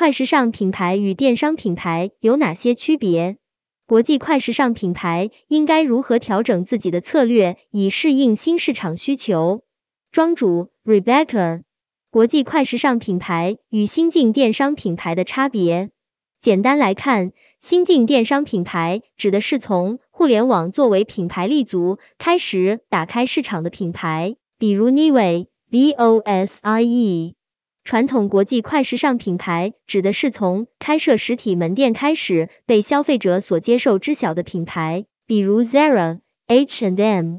快时尚品牌与电商品牌有哪些区别？国际快时尚品牌应该如何调整自己的策略，以适应新市场需求？庄主 Rebecca，国际快时尚品牌与新晋电商品牌的差别。简单来看，新晋电商品牌指的是从互联网作为品牌立足开始打开市场的品牌，比如 Nivea、Bose。传统国际快时尚品牌指的是从开设实体门店开始被消费者所接受知晓的品牌，比如 Zara、H&M。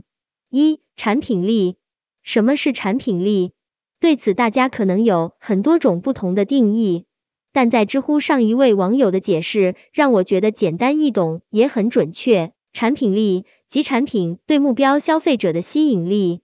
一、产品力。什么是产品力？对此大家可能有很多种不同的定义，但在知乎上一位网友的解释让我觉得简单易懂，也很准确。产品力即产品对目标消费者的吸引力。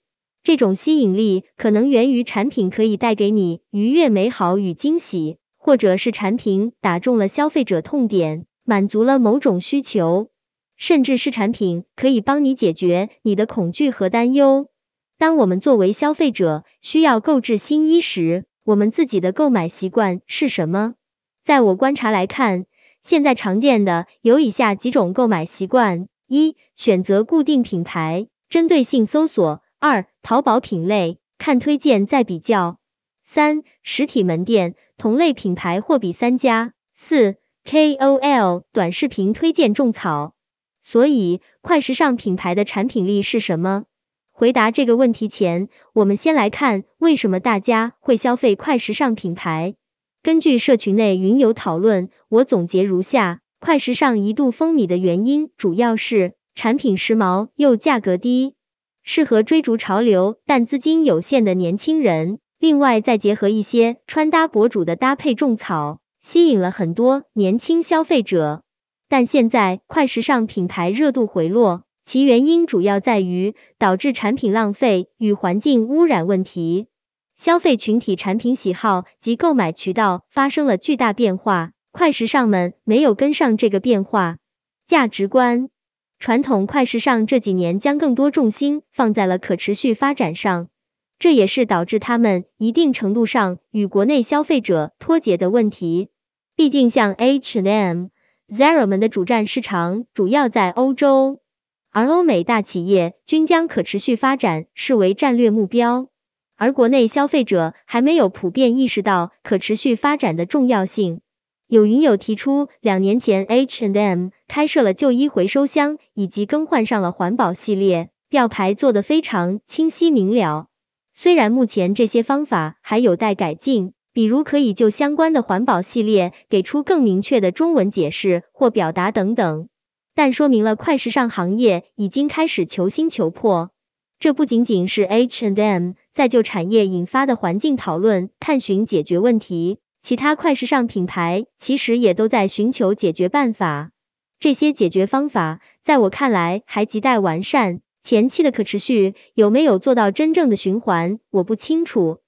这种吸引力可能源于产品可以带给你愉悦、美好与惊喜，或者是产品打中了消费者痛点，满足了某种需求，甚至是产品可以帮你解决你的恐惧和担忧。当我们作为消费者需要购置新衣时，我们自己的购买习惯是什么？在我观察来看，现在常见的有以下几种购买习惯：一、选择固定品牌，针对性搜索。二、淘宝品类，看推荐再比较。三、实体门店，同类品牌货比三家。四、KOL 短视频推荐种草。所以，快时尚品牌的产品力是什么？回答这个问题前，我们先来看为什么大家会消费快时尚品牌。根据社群内云友讨论，我总结如下：快时尚一度风靡的原因主要是产品时髦又价格低。适合追逐潮流但资金有限的年轻人，另外再结合一些穿搭博主的搭配种草，吸引了很多年轻消费者。但现在快时尚品牌热度回落，其原因主要在于导致产品浪费与环境污染问题。消费群体、产品喜好及购买渠道发生了巨大变化，快时尚们没有跟上这个变化。价值观。传统快时尚这几年将更多重心放在了可持续发展上，这也是导致他们一定程度上与国内消费者脱节的问题。毕竟像 H and M、Zara 们的主战市场主要在欧洲，而欧美大企业均将可持续发展视为战略目标，而国内消费者还没有普遍意识到可持续发展的重要性。有云友提出，两年前 H and M 开设了旧衣回收箱，以及更换上了环保系列，吊牌做得非常清晰明了。虽然目前这些方法还有待改进，比如可以就相关的环保系列给出更明确的中文解释或表达等等，但说明了快时尚行业已经开始求新求破。这不仅仅是 H and M 在就产业引发的环境讨论，探寻解决问题。其他快时尚品牌其实也都在寻求解决办法，这些解决方法在我看来还亟待完善。前期的可持续有没有做到真正的循环，我不清楚。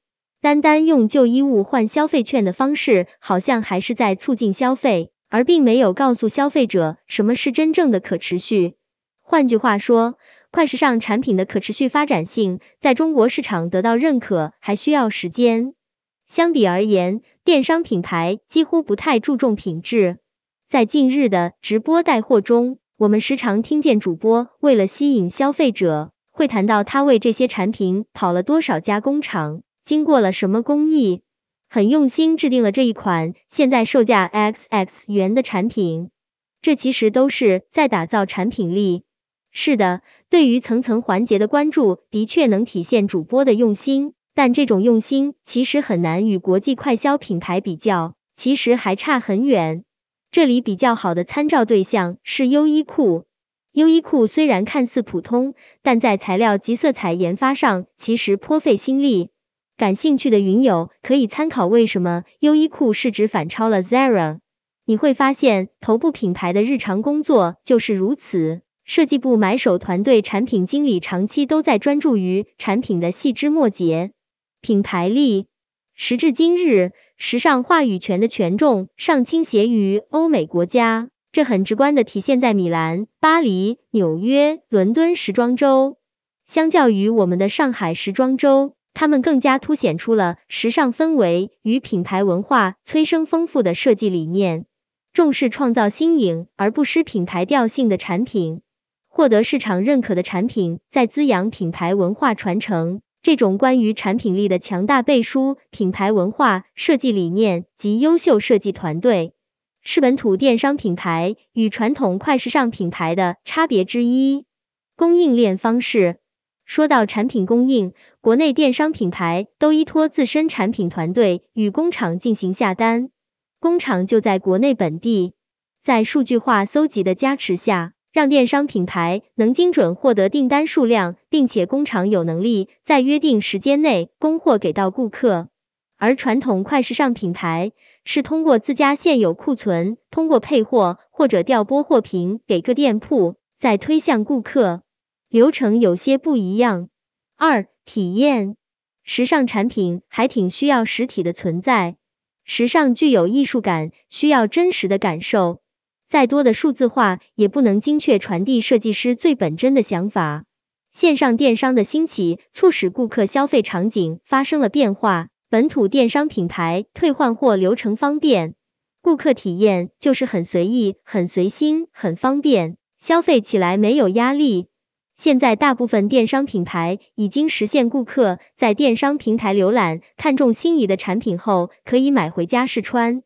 单单用旧衣物换消费券的方式，好像还是在促进消费，而并没有告诉消费者什么是真正的可持续。换句话说，快时尚产品的可持续发展性在中国市场得到认可，还需要时间。相比而言，电商品牌几乎不太注重品质。在近日的直播带货中，我们时常听见主播为了吸引消费者，会谈到他为这些产品跑了多少家工厂，经过了什么工艺，很用心制定了这一款现在售价 XX 元的产品。这其实都是在打造产品力。是的，对于层层环节的关注，的确能体现主播的用心。但这种用心其实很难与国际快消品牌比较，其实还差很远。这里比较好的参照对象是优衣库。优衣库虽然看似普通，但在材料及色彩研发上其实颇费心力。感兴趣的云友可以参考为什么优衣库市值反超了 Zara。你会发现头部品牌的日常工作就是如此。设计部买手团队、产品经理长期都在专注于产品的细枝末节。品牌力，时至今日，时尚话语权的权重尚倾斜于欧美国家，这很直观的体现在米兰、巴黎、纽约、伦敦时装周。相较于我们的上海时装周，他们更加凸显出了时尚氛围与品牌文化催生丰富的设计理念，重视创造新颖而不失品牌调性的产品，获得市场认可的产品，在滋养品牌文化传承。这种关于产品力的强大背书、品牌文化、设计理念及优秀设计团队，是本土电商品牌与传统快时尚品牌的差别之一。供应链方式，说到产品供应，国内电商品牌都依托自身产品团队与工厂进行下单，工厂就在国内本地，在数据化搜集的加持下。让电商品牌能精准获得订单数量，并且工厂有能力在约定时间内供货给到顾客。而传统快时尚品牌是通过自家现有库存，通过配货或者调拨货品给各店铺，再推向顾客，流程有些不一样。二、体验，时尚产品还挺需要实体的存在，时尚具有艺术感，需要真实的感受。再多的数字化也不能精确传递设计师最本真的想法。线上电商的兴起，促使顾客消费场景发生了变化。本土电商品牌退换货流程方便，顾客体验就是很随意、很随心、很方便，消费起来没有压力。现在大部分电商品牌已经实现顾客在电商平台浏览，看中心仪的产品后，可以买回家试穿。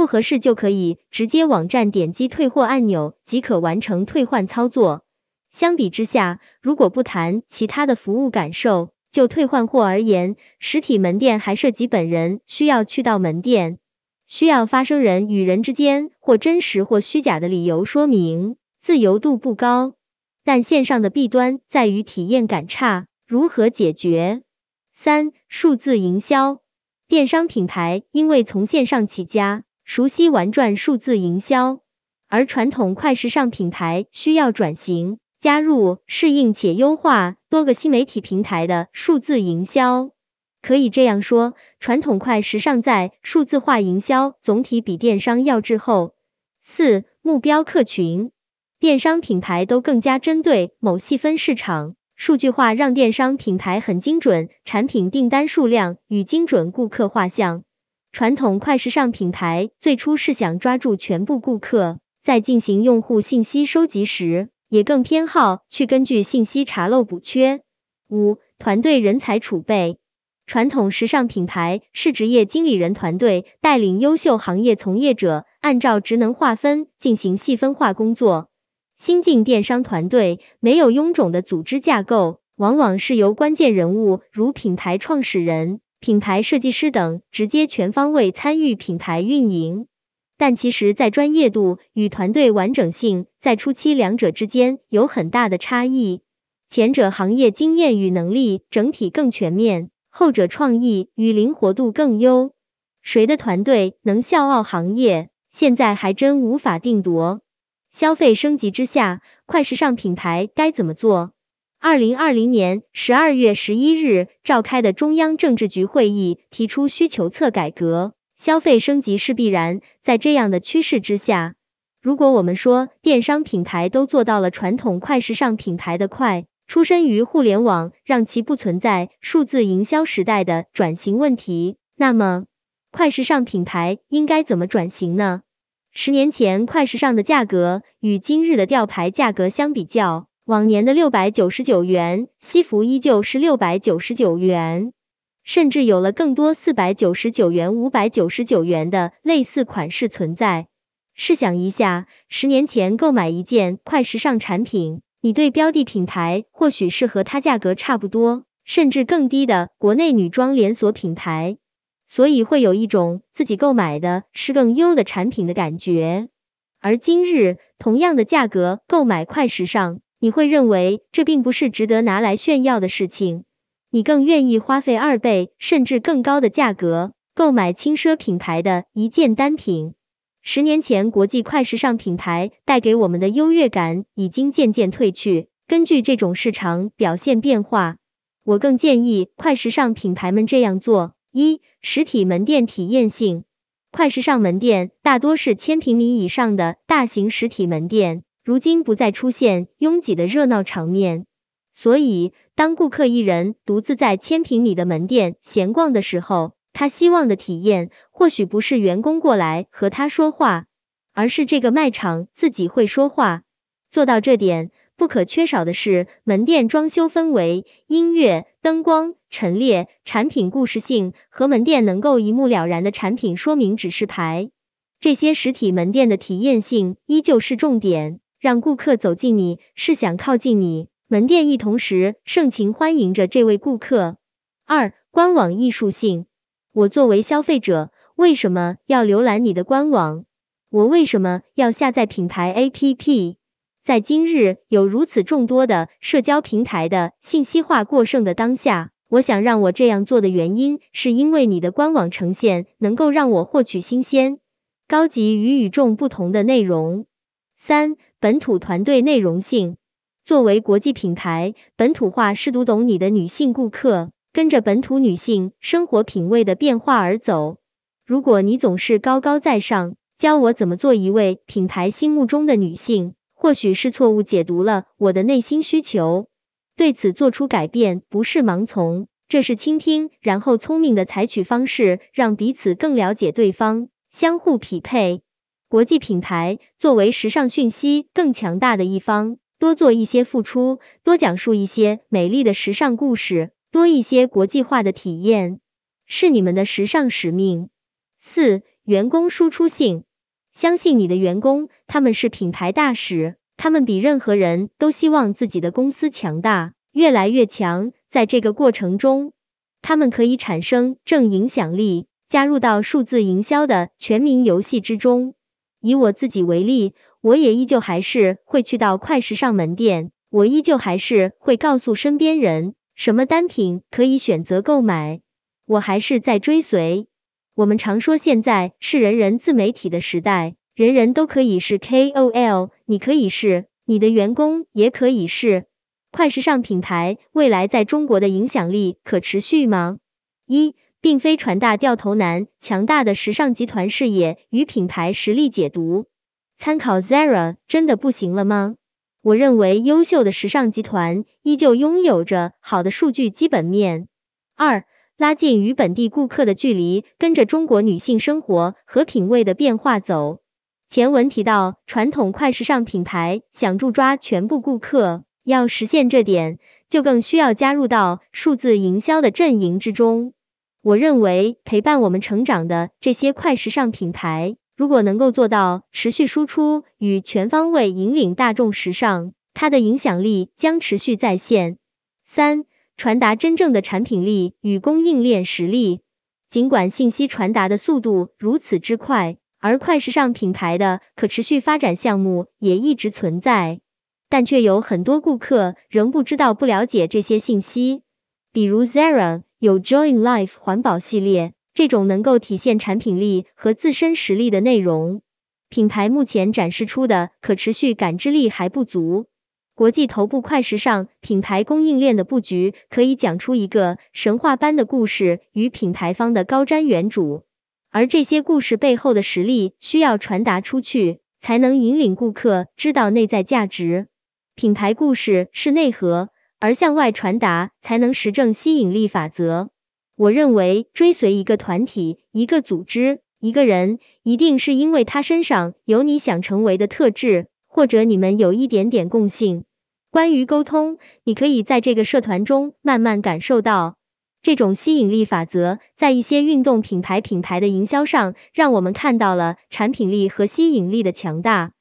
不合适就可以直接网站点击退货按钮即可完成退换操作。相比之下，如果不谈其他的服务感受，就退换货而言，实体门店还涉及本人需要去到门店，需要发生人与人之间或真实或虚假的理由说明，自由度不高。但线上的弊端在于体验感差，如何解决？三、数字营销，电商品牌因为从线上起家。熟悉玩转数字营销，而传统快时尚品牌需要转型，加入适应且优化多个新媒体平台的数字营销。可以这样说，传统快时尚在数字化营销总体比电商要滞后。四、目标客群，电商品牌都更加针对某细分市场，数据化让电商品牌很精准，产品订单数量与精准顾客画像。传统快时尚品牌最初是想抓住全部顾客，在进行用户信息收集时，也更偏好去根据信息查漏补缺。五、团队人才储备，传统时尚品牌是职业经理人团队带领优秀行业从业者，按照职能划分进行细分化工作。新晋电商团队没有臃肿的组织架构，往往是由关键人物如品牌创始人。品牌设计师等直接全方位参与品牌运营，但其实，在专业度与团队完整性，在初期两者之间有很大的差异。前者行业经验与能力整体更全面，后者创意与灵活度更优。谁的团队能笑傲行业，现在还真无法定夺。消费升级之下，快时尚品牌该怎么做？二零二零年十二月十一日召开的中央政治局会议提出需求侧改革，消费升级是必然。在这样的趋势之下，如果我们说电商品牌都做到了传统快时尚品牌的快，出身于互联网，让其不存在数字营销时代的转型问题，那么快时尚品牌应该怎么转型呢？十年前快时尚的价格与今日的吊牌价格相比较。往年的六百九十九元西服依旧是六百九十九元，甚至有了更多四百九十九元、五百九十九元的类似款式存在。试想一下，十年前购买一件快时尚产品，你对标的品牌或许是和它价格差不多，甚至更低的国内女装连锁品牌，所以会有一种自己购买的是更优的产品的感觉。而今日，同样的价格购买快时尚。你会认为这并不是值得拿来炫耀的事情，你更愿意花费二倍甚至更高的价格购买轻奢品牌的一件单品。十年前国际快时尚品牌带给我们的优越感已经渐渐褪去。根据这种市场表现变化，我更建议快时尚品牌们这样做：一、实体门店体验性，快时尚门店大多是千平米以上的大型实体门店。如今不再出现拥挤的热闹场面，所以，当顾客一人独自在千平米的门店闲逛的时候，他希望的体验或许不是员工过来和他说话，而是这个卖场自己会说话。做到这点，不可缺少的是门店装修氛围、音乐、灯光、陈列、产品故事性和门店能够一目了然的产品说明指示牌。这些实体门店的体验性依旧是重点，让顾客走进你是想靠近你，门店一同时盛情欢迎着这位顾客。二、官网艺术性。我作为消费者，为什么要浏览你的官网？我为什么要下载品牌 APP？在今日有如此众多的社交平台的信息化过剩的当下，我想让我这样做的原因，是因为你的官网呈现能够让我获取新鲜、高级与与众不同的内容。三、本土团队内容性。作为国际品牌，本土化是读懂你的女性顾客。跟着本土女性生活品味的变化而走。如果你总是高高在上，教我怎么做一位品牌心目中的女性，或许是错误解读了我的内心需求。对此做出改变，不是盲从，这是倾听，然后聪明的采取方式，让彼此更了解对方，相互匹配。国际品牌作为时尚讯息更强大的一方，多做一些付出，多讲述一些美丽的时尚故事。多一些国际化的体验是你们的时尚使命。四、员工输出性，相信你的员工，他们是品牌大使，他们比任何人都希望自己的公司强大，越来越强。在这个过程中，他们可以产生正影响力，加入到数字营销的全民游戏之中。以我自己为例，我也依旧还是会去到快时尚门店，我依旧还是会告诉身边人。什么单品可以选择购买？我还是在追随。我们常说现在是人人自媒体的时代，人人都可以是 KOL，你可以是，你的员工也可以是。快时尚品牌未来在中国的影响力可持续吗？一，并非传大掉头男，强大的时尚集团视野与品牌实力解读。参考 Zara，真的不行了吗？我认为优秀的时尚集团依旧拥有着好的数据基本面。二、拉近与本地顾客的距离，跟着中国女性生活和品味的变化走。前文提到，传统快时尚品牌想驻抓全部顾客，要实现这点，就更需要加入到数字营销的阵营之中。我认为，陪伴我们成长的这些快时尚品牌。如果能够做到持续输出与全方位引领大众时尚，它的影响力将持续在线。三、传达真正的产品力与供应链实力。尽管信息传达的速度如此之快，而快时尚品牌的可持续发展项目也一直存在，但却有很多顾客仍不知道、不了解这些信息。比如 Zara 有 Join Life 环保系列。这种能够体现产品力和自身实力的内容，品牌目前展示出的可持续感知力还不足。国际头部快时尚品牌供应链的布局，可以讲出一个神话般的故事与品牌方的高瞻远瞩，而这些故事背后的实力需要传达出去，才能引领顾客知道内在价值。品牌故事是内核，而向外传达才能实证吸引力法则。我认为追随一个团体、一个组织、一个人，一定是因为他身上有你想成为的特质，或者你们有一点点共性。关于沟通，你可以在这个社团中慢慢感受到这种吸引力法则。在一些运动品牌品牌的营销上，让我们看到了产品力和吸引力的强大。